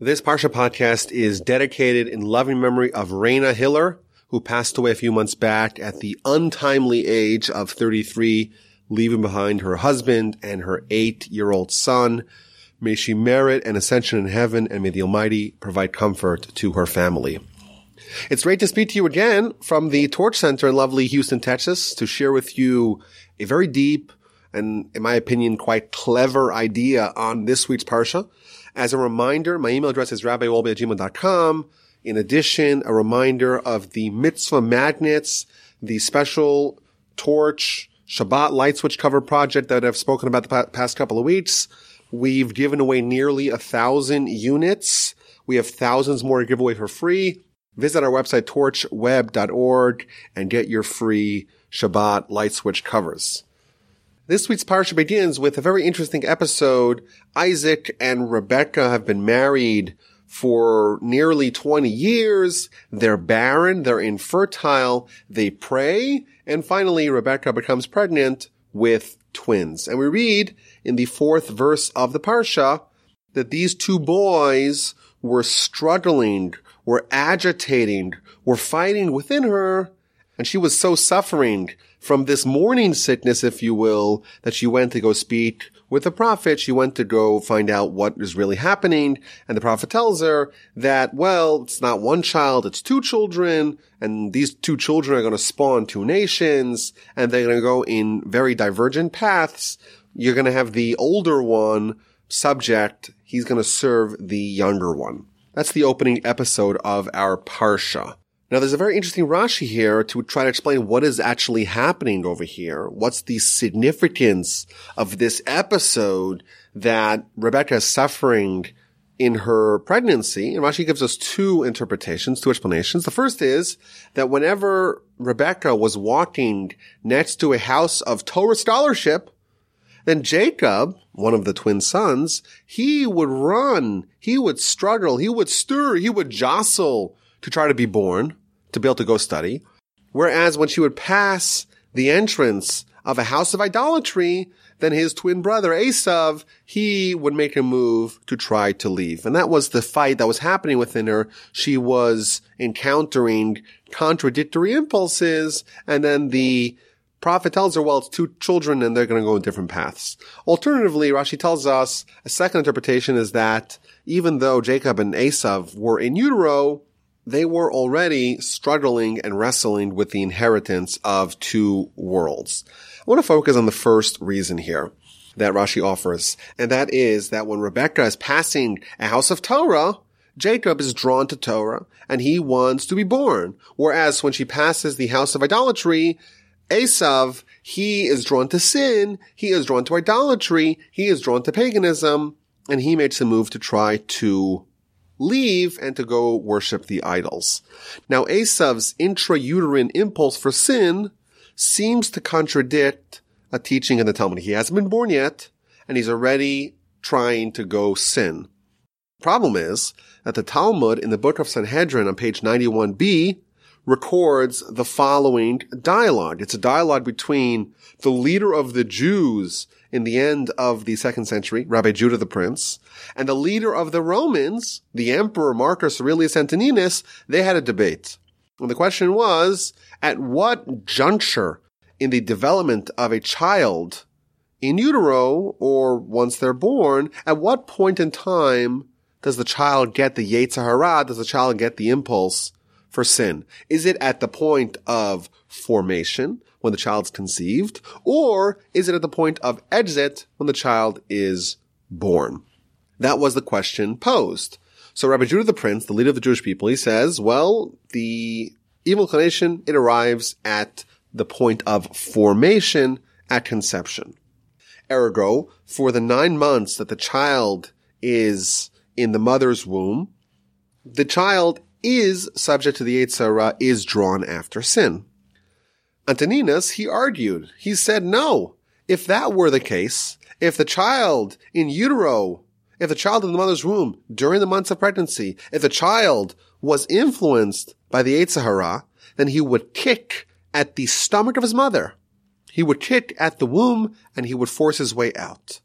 This Parsha podcast is dedicated in loving memory of Reyna Hiller, who passed away a few months back at the untimely age of 33, leaving behind her husband and her eight-year-old son. May she merit an ascension in heaven and may the Almighty provide comfort to her family. It's great to speak to you again from the Torch Center in lovely Houston, Texas to share with you a very deep and, in my opinion, quite clever idea on this week's Parsha. As a reminder, my email address is rabbiwolbe In addition, a reminder of the mitzvah magnets, the special torch Shabbat light switch cover project that I've spoken about the past couple of weeks. We've given away nearly a thousand units. We have thousands more to give away for free. Visit our website, torchweb.org and get your free Shabbat light switch covers. This week's parsha begins with a very interesting episode. Isaac and Rebecca have been married for nearly 20 years. They're barren. They're infertile. They pray. And finally, Rebecca becomes pregnant with twins. And we read in the fourth verse of the parsha that these two boys were struggling, were agitating, were fighting within her. And she was so suffering from this morning sickness, if you will, that she went to go speak with the prophet. She went to go find out what is really happening. And the prophet tells her that, well, it's not one child, it's two children. And these two children are going to spawn two nations and they're going to go in very divergent paths. You're going to have the older one subject. He's going to serve the younger one. That's the opening episode of our Parsha. Now there's a very interesting Rashi here to try to explain what is actually happening over here. What's the significance of this episode that Rebecca is suffering in her pregnancy? And Rashi gives us two interpretations, two explanations. The first is that whenever Rebecca was walking next to a house of Torah scholarship, then Jacob, one of the twin sons, he would run, he would struggle, he would stir, he would jostle to try to be born to be able to go study. Whereas when she would pass the entrance of a house of idolatry, then his twin brother Esav, he would make a move to try to leave. And that was the fight that was happening within her. She was encountering contradictory impulses, and then the prophet tells her, well, it's two children and they're going to go in different paths. Alternatively, Rashi tells us a second interpretation is that even though Jacob and Esav were in utero, they were already struggling and wrestling with the inheritance of two worlds. I want to focus on the first reason here that Rashi offers, and that is that when Rebecca is passing a house of Torah, Jacob is drawn to Torah and he wants to be born. Whereas when she passes the house of idolatry, Esav, he is drawn to sin, he is drawn to idolatry, he is drawn to paganism, and he makes a move to try to leave and to go worship the idols. Now Esav's intrauterine impulse for sin seems to contradict a teaching in the Talmud. He hasn't been born yet, and he's already trying to go sin. Problem is that the Talmud in the book of Sanhedrin on page 91b records the following dialogue. It's a dialogue between the leader of the Jews in the end of the second century, Rabbi Judah the Prince, and the leader of the Romans, the Emperor Marcus Aurelius Antoninus, they had a debate. And the question was, at what juncture in the development of a child in utero or once they're born, at what point in time does the child get the Yetzer Hara? Does the child get the impulse for sin? Is it at the point of formation when the child's conceived, or is it at the point of exit when the child is born? That was the question posed. So Rabbi Judah the Prince, the leader of the Jewish people, he says, well, the evil inclination, it arrives at the point of formation at conception. Ergo, for the nine months that the child is in the mother's womb, the child is subject to the Yetzer Hara, is drawn after sin. Antoninus, he argued. He said, no. If that were the case, if the child in utero, if the child in the mother's womb during the months of pregnancy, if the child was influenced by the Yetzer Hara, then he would kick at the stomach of his mother. He would kick at the womb and he would force his way out.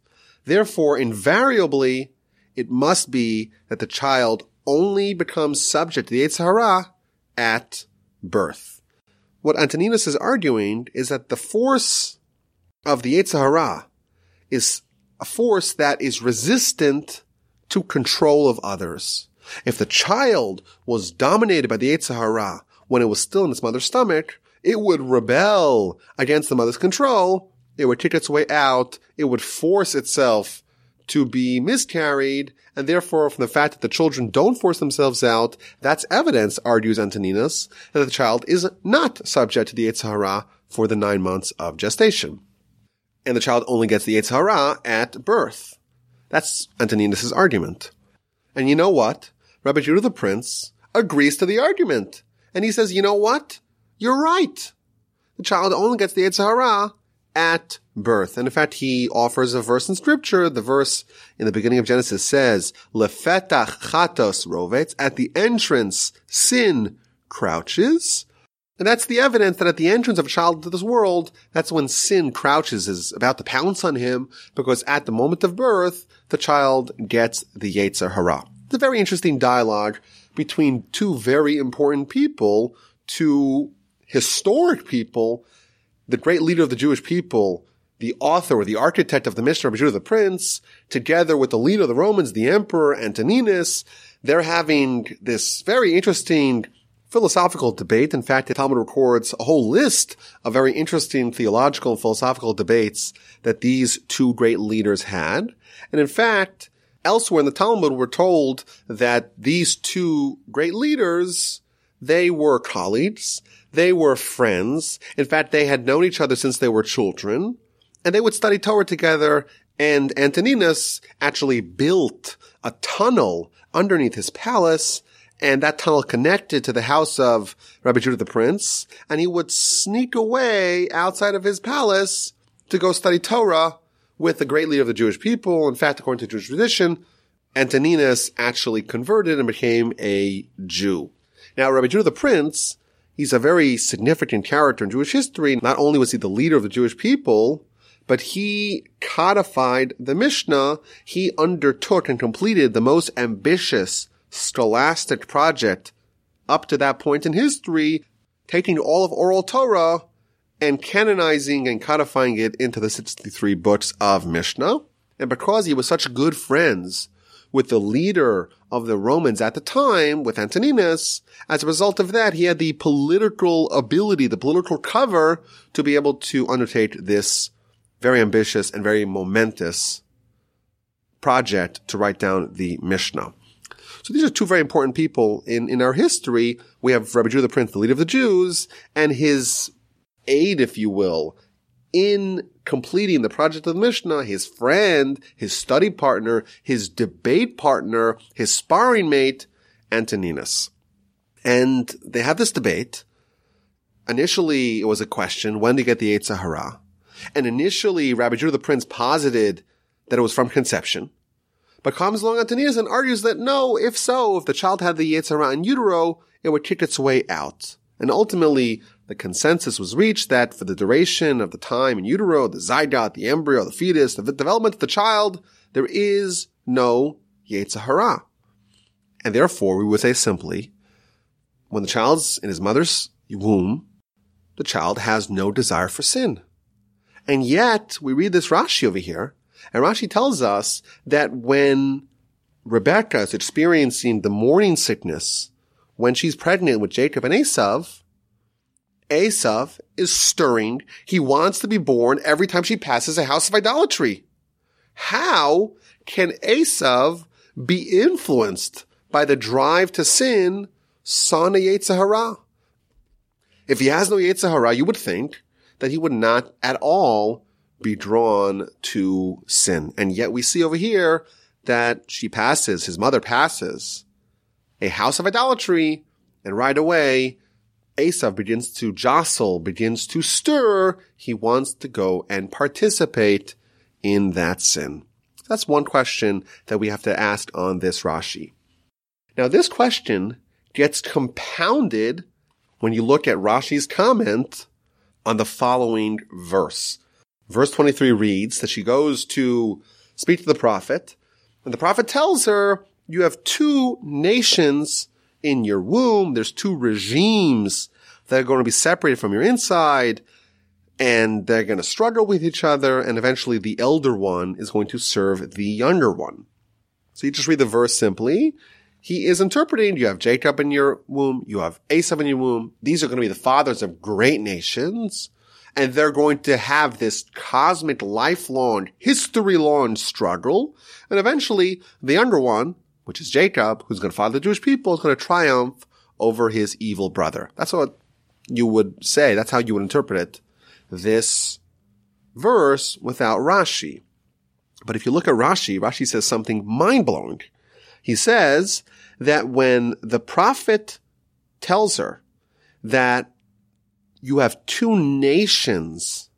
Therefore, invariably, it must be that the child only becomes subject to the Yetzer Hara at birth. What Antoninus is arguing is that the force of the Yetzer Hara is a force that is resistant to control of others. If the child was dominated by the Yetzer Hara when it was still in its mother's stomach, it would rebel against the mother's control. It would kick its way out. It would force itself to be miscarried. And therefore, from the fact that the children don't force themselves out, that's evidence, argues Antoninus, that the child is not subject to the Yetzer Hara for the nine months of gestation. And the child only gets the Yetzer Hara at birth. That's Antoninus' argument. And you know what? Rabbi Judah the Prince agrees to the argument. And he says, you know what? You're right. The child only gets the Yetzer Hara at birth. And in fact, he offers a verse in scripture. The verse in the beginning of Genesis says, Lefetach chatos rovets. At the entrance, sin crouches. And that's the evidence that at the entrance of a child to this world, that's when sin crouches, is about to pounce on him, because at the moment of birth, the child gets the Yetzer Hara. It's a very interesting dialogue between two very important people, two historic people, the great leader of the Jewish people, the author or the architect of the Mishnah, Judah the Prince, together with the leader of the Romans, the Emperor Antoninus, they're having this very interesting philosophical debate. In fact, the Talmud records a whole list of very interesting theological and philosophical debates that these two great leaders had. And in fact, elsewhere in the Talmud, we're told that these two great leaders, they were colleagues. They were friends. In fact, they had known each other since they were children and they would study Torah together. And Antoninus actually built a tunnel underneath his palace and that tunnel connected to the house of Rabbi Judah the Prince, and he would sneak away outside of his palace to go study Torah with the great leader of the Jewish people. In fact, according to Jewish tradition, Antoninus actually converted and became a Jew. Now, Rabbi Judah the Prince, he's a very significant character in Jewish history. Not only was he the leader of the Jewish people, but he codified the Mishnah. He undertook and completed the most ambitious scholastic project up to that point in history, taking all of oral Torah and canonizing and codifying it into the 63 books of Mishnah. And because he was such good friends with the leader of the Romans at the time, with Antoninus, as a result of that, he had the political ability, the political cover to be able to undertake this very ambitious and very momentous project to write down the Mishnah. So these are two very important people in, in our history. We have Rabbi Judah the Prince, the leader of the Jews, and his aide, if you will, in completing the project of the Mishnah, his friend, his study partner, his debate partner, his sparring mate, Antoninus. And they have this debate. Initially, it was a question, when to get the Yetzer Hara? And initially, Rabbi Judah the Prince posited that it was from conception. But comes along Antoninus and argues that no, if so, if the child had the Yetzer Hara in utero, it would kick its way out. And ultimately, the consensus was reached that for the duration of the time in utero, the zygote, the embryo, the fetus, the development of the child, there is no Yetzer Hara. And therefore, we would say simply, when the child's in his mother's womb, the child has no desire for sin. And yet, we read this Rashi over here, and Rashi tells us that when Rebecca is experiencing the morning sickness, when she's pregnant with Jacob and Esav, Esav is stirring. He wants to be born every time she passes a house of idolatry. How can Esav be influenced by the drive to sin, Yetzer Hara? If he has no Yetzer Hara, you would think that he would not at all be drawn to sin. And yet we see over here that she passes, his mother passes a house of idolatry and right away Esav begins to jostle, begins to stir. He wants to go and participate in that sin. That's one question that we have to ask on this Rashi. Now this question gets compounded when you look at Rashi's comment on the following verse. Verse 23 reads that she goes to speak to the prophet And the prophet tells her, you have two nations in your womb. There's two regimes that are going to be separated from your inside and they're going to struggle with each other. And eventually the elder one is going to serve the younger one. So you just read the verse simply. He is interpreting, you have Jacob in your womb, you have Esau in your womb. These are going to be the fathers of great nations. And they're going to have this cosmic, lifelong, history-long struggle. And eventually the younger one, which is Jacob, who's going to father the Jewish people, is going to triumph over his evil brother. That's what you would say. That's how you would interpret this verse without Rashi. But if you look at Rashi, Rashi says something mind-blowing. He says that when the prophet tells her that you have two nations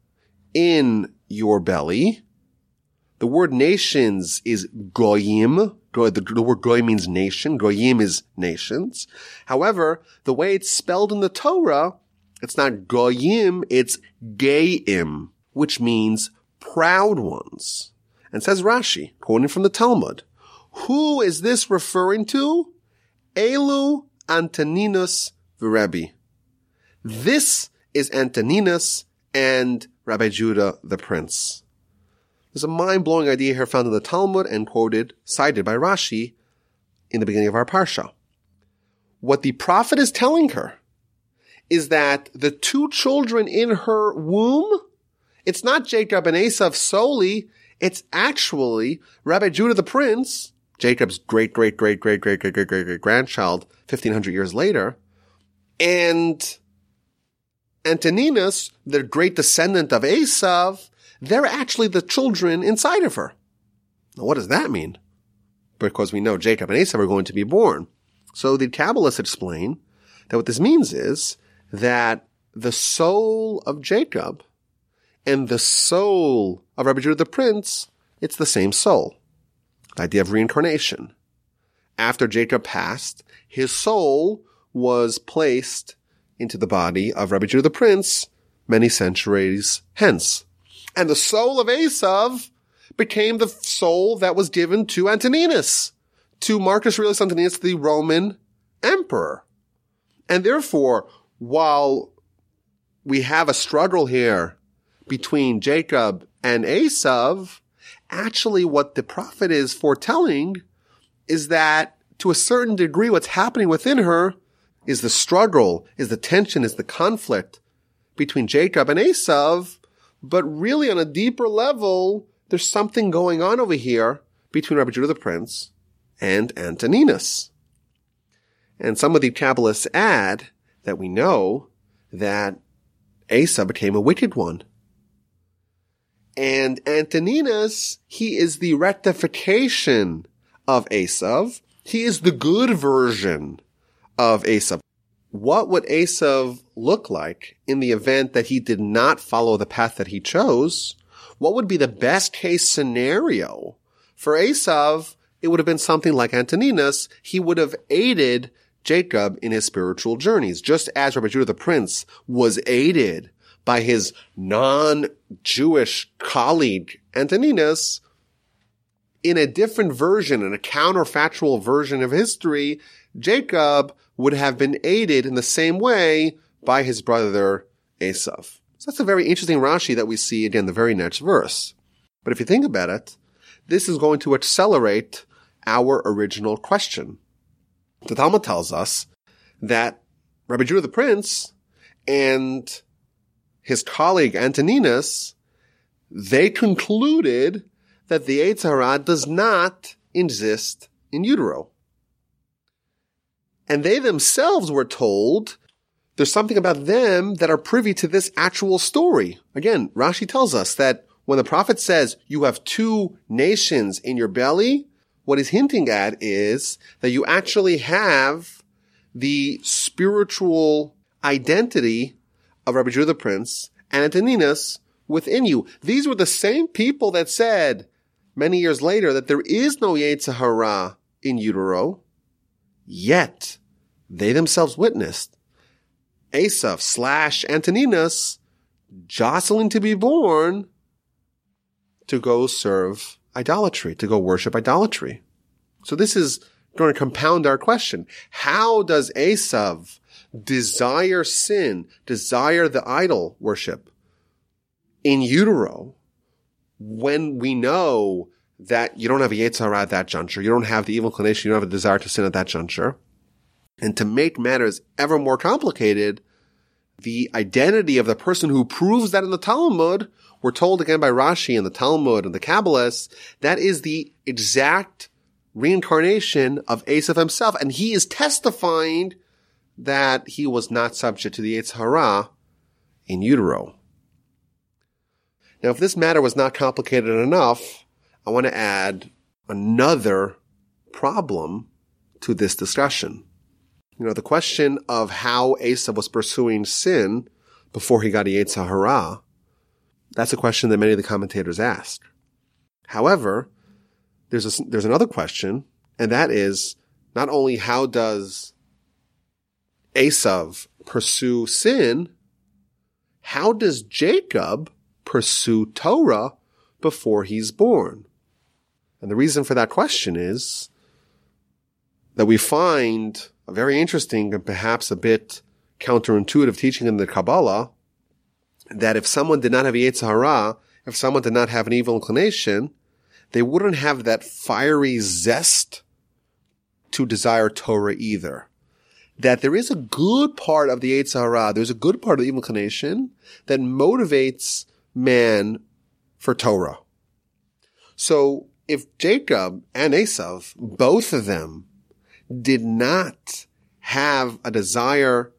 in your belly, the word nations is goyim. The, word goy means nation. Goyim is nations. However, the way it's spelled in the Torah, it's not goyim, it's geim, which means proud ones. And says Rashi, quoting from the Talmud, who is this referring to? Elu Antoninus Virebi. This is Antoninus and Rabbi Judah the Prince. There's a mind-blowing idea here found in the Talmud and quoted, cited by Rashi in the beginning of our Parsha. What the prophet is telling her is that the two children in her womb, it's not Jacob and Esav solely, it's actually Rabbi Judah the Prince, Jacob's great, great, great, great, great, great, great, great, great grandchild, 1500 years later, and Antoninus, the great descendant of Esav, they're actually the children inside of her. Now, what does that mean? Because we know Jacob and Esau are going to be born. So the Kabbalists explain that what this means is that the soul of Jacob and the soul of Rabbi Judah the Prince, it's the same soul. The idea of reincarnation. After Jacob passed, his soul was placed into the body of Rabbi Judah the Prince many centuries hence. And the soul of Esav became the soul that was given to Antoninus, to Marcus Aurelius Antoninus, the Roman emperor. And therefore, while we have a struggle here between Jacob and Esav, actually what the prophet is foretelling is that to a certain degree, what's happening within her is the struggle, is the tension, is the conflict between Jacob and Esav but really on a deeper level, there's something going on over here between Rabbi Judah the Prince and Antoninus. And some of the Kabbalists add that we know that Esav became a wicked one. And Antoninus, he is the rectification of Esav. He is the good version of Esav what would Esav look like in the event that he did not follow the path that he chose? What would be the best case scenario? For Esav, it would have been something like Antoninus. He would have aided Jacob in his spiritual journeys, just as Rabbi Judah the Prince was aided by his non-Jewish colleague Antoninus in a different version, in a counterfactual version of history, Jacob would have been aided in the same way by his brother Esav. So that's a very interesting Rashi that we see again the very next verse. But if you think about it, this is going to accelerate our original question. The Talmud tells us that Rabbi Judah the Prince and his colleague Antoninus, they concluded that the Yetzer Hara does not exist in utero. And they themselves were told there's something about them that are privy to this actual story. Again, Rashi tells us that when the prophet says you have two nations in your belly, what he's hinting at is that you actually have the spiritual identity of Rabbi Judah the Prince and Antoninus within you. These were the same people that said many years later that there is no Yetzer Hara in utero, yet they themselves witnessed Esav slash Antoninus jostling to be born to go serve idolatry, to go worship idolatry. So this is going to compound our question. How does Esav desire sin, desire the idol worship in utero when we know that you don't have a Yetzer at that juncture, you don't have the evil inclination, you don't have a desire to sin at that juncture. And to make matters ever more complicated, the identity of the person who proves that in the Talmud, we're told again by Rashi in the Talmud and the Kabbalists, that is the exact reincarnation of Esav himself. And he is testifying that he was not subject to the Yetzer Hara in utero. Now, if this matter was not complicated enough, I want to add another problem to this discussion. You know, the question of how Esav was pursuing sin before he got Yetzer Hara, that's a question that many of the commentators asked. However, there's a, there's another question, and that is not only how does Esav pursue sin, how does Jacob pursue Torah before he's born? And the reason for that question is that we find a very interesting and perhaps a bit counterintuitive teaching in the Kabbalah that if someone did not have Hara, if someone did not have an evil inclination, they wouldn't have that fiery zest to desire Torah either. That there is a good part of the Yetzer Hara, there's a good part of the evil inclination that motivates man for Torah. So if Jacob and Esav, both of them, did not have a desire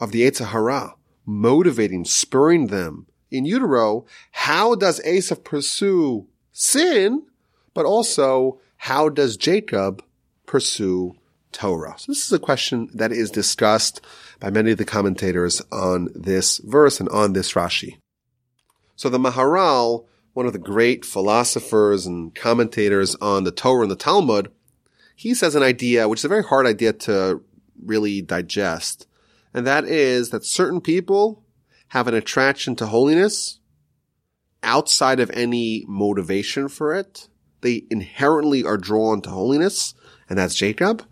of the Hara, motivating, spurring them in utero, how does Esav pursue sin? But also, how does Jacob pursue Torah? So this is a question that is discussed by many of the commentators on this verse and on this Rashi. So the Maharal, one of the great philosophers and commentators on the Torah and the Talmud, he says an idea, which is a very hard idea to really digest. And that is that certain people have an attraction to holiness outside of any motivation for it. They inherently are drawn to holiness, and that's Jacob.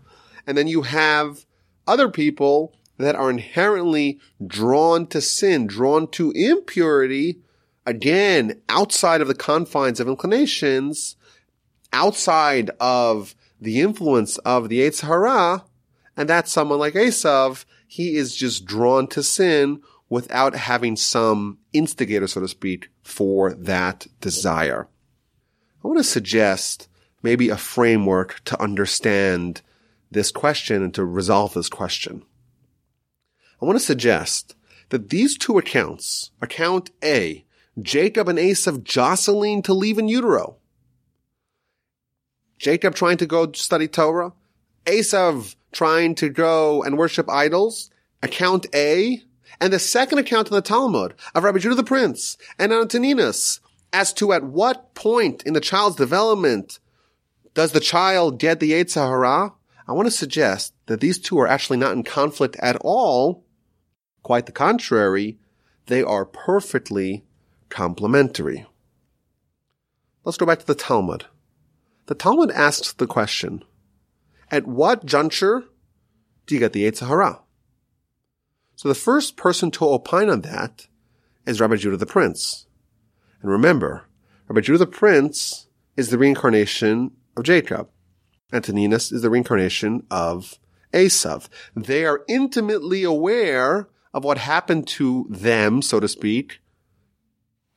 And then you have other people that are inherently drawn to sin, drawn to impurity, again, outside of the confines of inclinations, outside of the influence of the Yetzer Hara, and that's someone like Esav, he is just drawn to sin without having some instigator, so to speak, for that desire. I want to suggest maybe a framework to understand this question and to resolve this question. I want to suggest that these two accounts, account A, Jacob and Esav jostling to leave in utero. Jacob trying to go study Torah. Esav trying to go and worship idols. Account A. And the second account in the Talmud of Rabbi Judah the Prince and Antoninus as to at what point in the child's development does the child get the Yetzer Hara? I want to suggest that these two are actually not in conflict at all. Quite the contrary. They are perfectly complementary. Let's go back to the Talmud. The Talmud asks the question, at what juncture do you get the Yetzer Hara? So the first person to opine on that is Rabbi Judah the Prince. And remember, Rabbi Judah the Prince is the reincarnation of Jacob. Antoninus is the reincarnation of Esav. They are intimately aware of what happened to them, so to speak,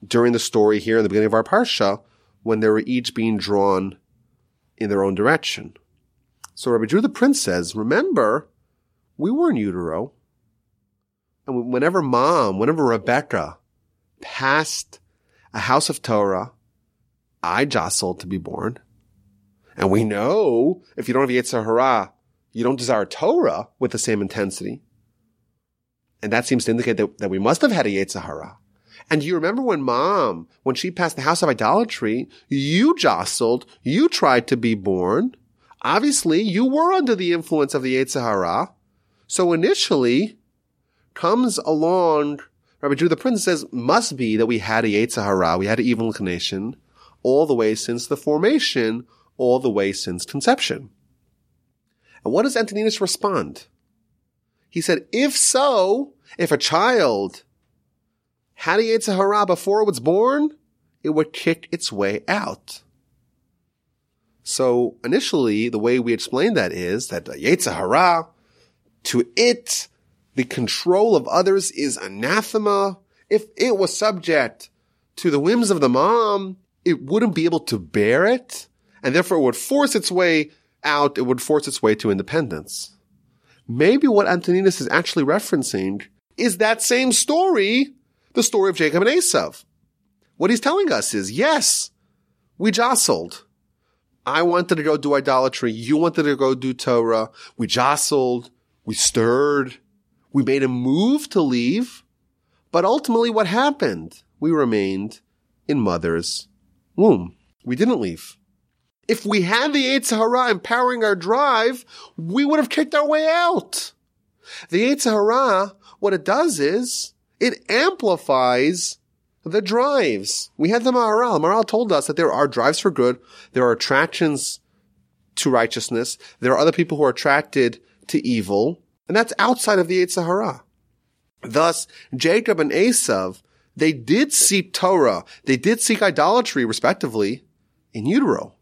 during the story here in the beginning of our parsha, when they were each being drawn in their own direction. So Rabbi Judah the Prince says, remember, we were in utero. And whenever mom, whenever Rebecca passed a house of Torah, I jostled to be born. And we know if you don't have Yetzer Hara, you don't desire Torah with the same intensity. And that seems to indicate that, that we must have had a Yetzer Hara. And you remember when mom, when she passed the house of idolatry, you jostled, you tried to be born. Obviously, you were under the influence of the Yetzer Hara. So initially, comes along, Rabbi Judah the Prince says, must be that we had a Yetzer Hara, we had an evil inclination. all the way since the formation, all the way since conception. And what does Antoninus respond? He said, if so, if a child had a Yetzer Hara before it was born, it would kick its way out. So initially, the way we explained that is that the Yetzer Hara, to it, the control of others is anathema. If it was subject to the whims of the mom, it wouldn't be able to bear it, and therefore it would force its way out, it would force its way to independence. Maybe what Antoninus is actually referencing is that same story, the story of Jacob and Esav. What he's telling us is, yes, we jostled. I wanted to go do idolatry. You wanted to go do Torah. We jostled. We stirred. We made a move to leave. But ultimately what happened? We remained in mother's womb. We didn't leave. If we had the Yetzer Hara empowering our drive, we would have kicked our way out. The Yetzer Hara, what it does is, it amplifies the drives. We had the Maharal. Maharal told us that there are drives for good. There are attractions to righteousness. There are other people who are attracted to evil. And that's outside of the Yetzer Hara. Thus, Jacob and Esav they did seek Torah. They did seek idolatry, respectively, in utero.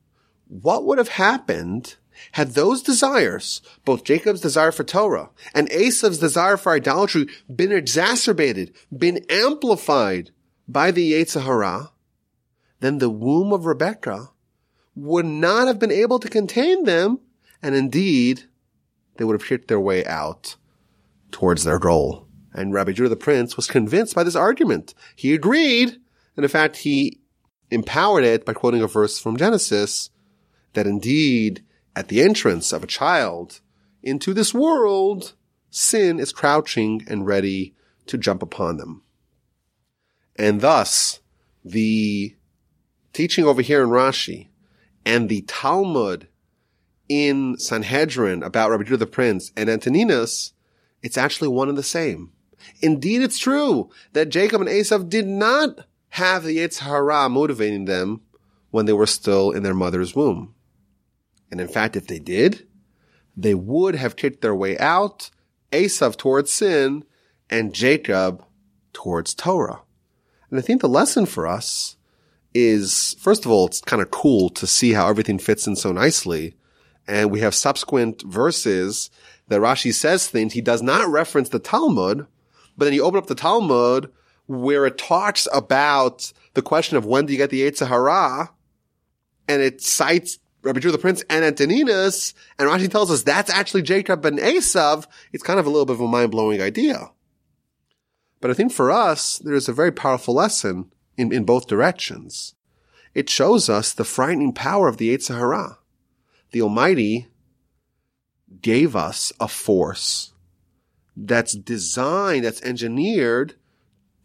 What would have happened had those desires, both Jacob's desire for Torah and Esav's desire for idolatry, been exacerbated, been amplified by the Yetzer Hara, then the womb of Rebekah would not have been able to contain them, and indeed, they would have kicked their way out towards their goal. And Rabbi Judah the Prince was convinced by this argument. He agreed, and in fact, he empowered it by quoting a verse from Genesis that indeed, at the entrance of a child into this world, sin is crouching and ready to jump upon them. And thus, the teaching over here in Rashi and the Talmud in Sanhedrin about Rabbi Judah the Prince and Antoninus, it's actually one and the same. Indeed, it's true that Jacob and Esav did not have the Yetzer Hara motivating them when they were still in their mother's womb. And in fact, if they did, they would have kicked their way out, Esav towards sin, and Jacob towards Torah. And I think the lesson for us is, first of all, it's kind of cool to see how everything fits in so nicely. And we have subsequent verses that Rashi says things. He does not reference the Talmud, but then you open up the Talmud where it talks about the question of when do you get the Yetzer Hara, and it cites Rabbi Judah the Prince and Antoninus, and Rashi tells us that's actually Jacob and Esav. It's kind of a little bit of a mind blowing idea. But I think for us, there is a very powerful lesson in, in both directions. It shows us the frightening power of the Yetzer Hara. The Almighty gave us a force that's designed, that's engineered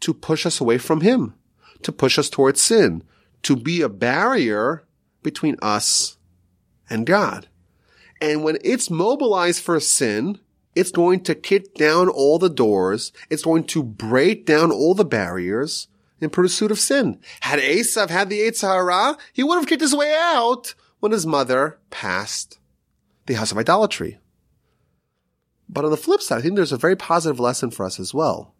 to push us away from Him, to push us towards sin, to be a barrier between us and God. And when it's mobilized for sin, it's going to kick down all the doors. It's going to break down all the barriers in pursuit of sin. Had Esav had the Yetzer Hara, he would have kicked his way out when his mother passed the house of idolatry. But on the flip side, I think there's a very positive lesson for us as well.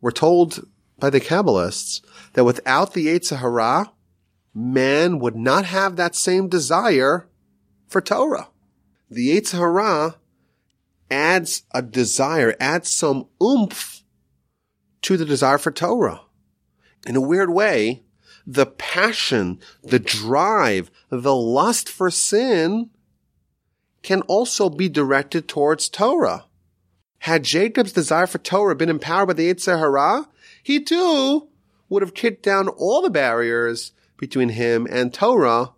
We're told by the Kabbalists that without the Yetzer Hara, man would not have that same desire for Torah. The Yetzer Hara adds a desire, adds some oomph to the desire for Torah. In a weird way, the passion, the drive, the lust for sin can also be directed towards Torah. Had Jacob's desire for Torah been empowered by the Hara, he too would have kicked down all the barriers between him and Torah,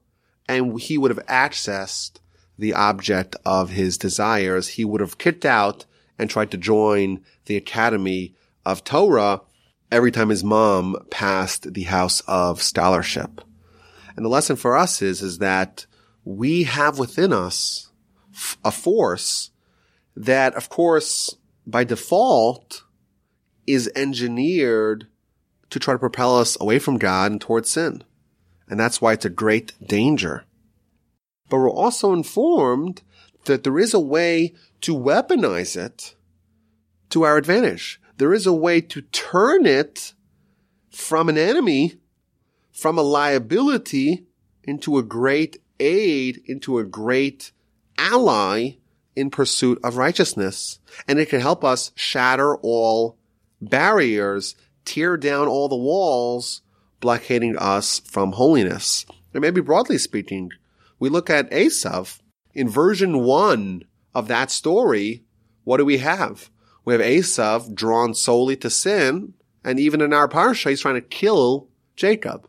and he would have accessed the object of his desires. He would have kicked out and tried to join the Academy of Torah every time his mom passed the house of scholarship. And the lesson for us is, is that we have within us a force that, of course, by default is engineered to try to propel us away from God and towards sin. And that's why it's a great danger. But we're also informed that there is a way to weaponize it to our advantage. There is a way to turn it from an enemy, from a liability into a great aid, into a great ally in pursuit of righteousness. And it can help us shatter all barriers, tear down all the walls, blockading us from holiness. And maybe broadly speaking, we look at Esav in version one of that story. What do we have? We have Esav drawn solely to sin. And even in our parsha, he's trying to kill Jacob.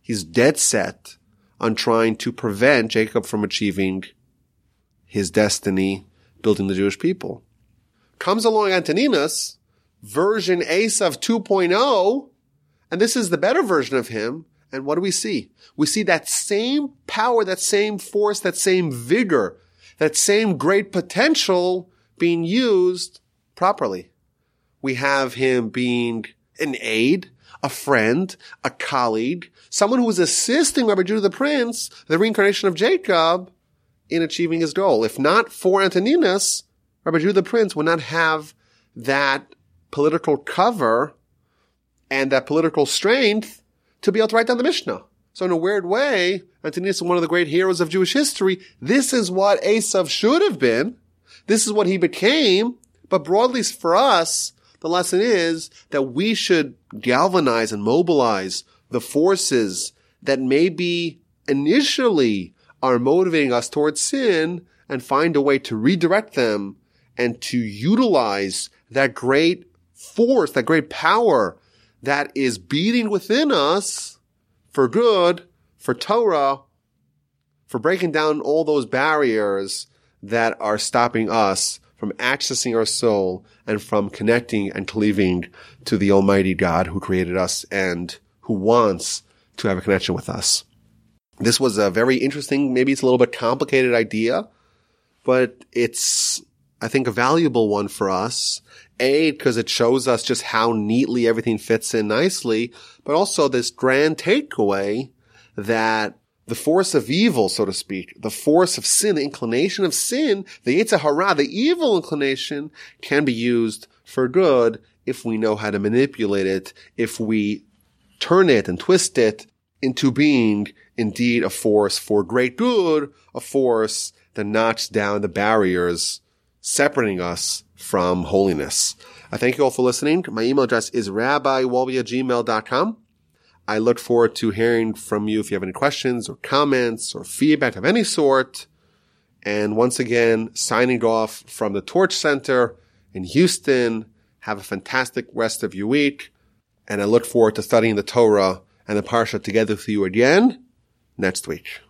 He's dead set on trying to prevent Jacob from achieving his destiny, building the Jewish people. Comes along Antoninus, version Esav 2.0, and this is the better version of him. And what do we see? We see that same power, that same force, that same vigor, that same great potential being used properly. We have him being an aid, a friend, a colleague, someone who is assisting Rabbi Judah the Prince, the reincarnation of Jacob, in achieving his goal. If not for Antoninus, Rabbi Judah the Prince would not have that political cover and that political strength to be able to write down the Mishnah. So in a weird way, Antoninus is one of the great heroes of Jewish history. This is what Esav should have been. This is what he became. But broadly for us, the lesson is that we should galvanize and mobilize the forces that maybe initially are motivating us towards sin and find a way to redirect them and to utilize that great force, that great power that is beating within us for good, for Torah, for breaking down all those barriers that are stopping us from accessing our soul and from connecting and cleaving to the Almighty God who created us and who wants to have a connection with us. This was a very interesting, maybe it's a little bit complicated idea, but it's, I think, a valuable one for us. A, because it shows us just how neatly everything fits in nicely, but also this grand takeaway that the force of evil, so to speak, the force of sin, the inclination of sin, the Yetzer Hara, the evil inclination can be used for good if we know how to manipulate it, if we turn it and twist it into being indeed a force for great good, a force that knocks down the barriers separating us from holiness. I thank you all for listening. My email address is rabbiwolbe I look forward to hearing from you if you have any questions or comments or feedback of any sort. And once again, signing off from the Torch Center in Houston. Have a fantastic rest of your week. And I look forward to studying the Torah and the Parsha together with you again next week.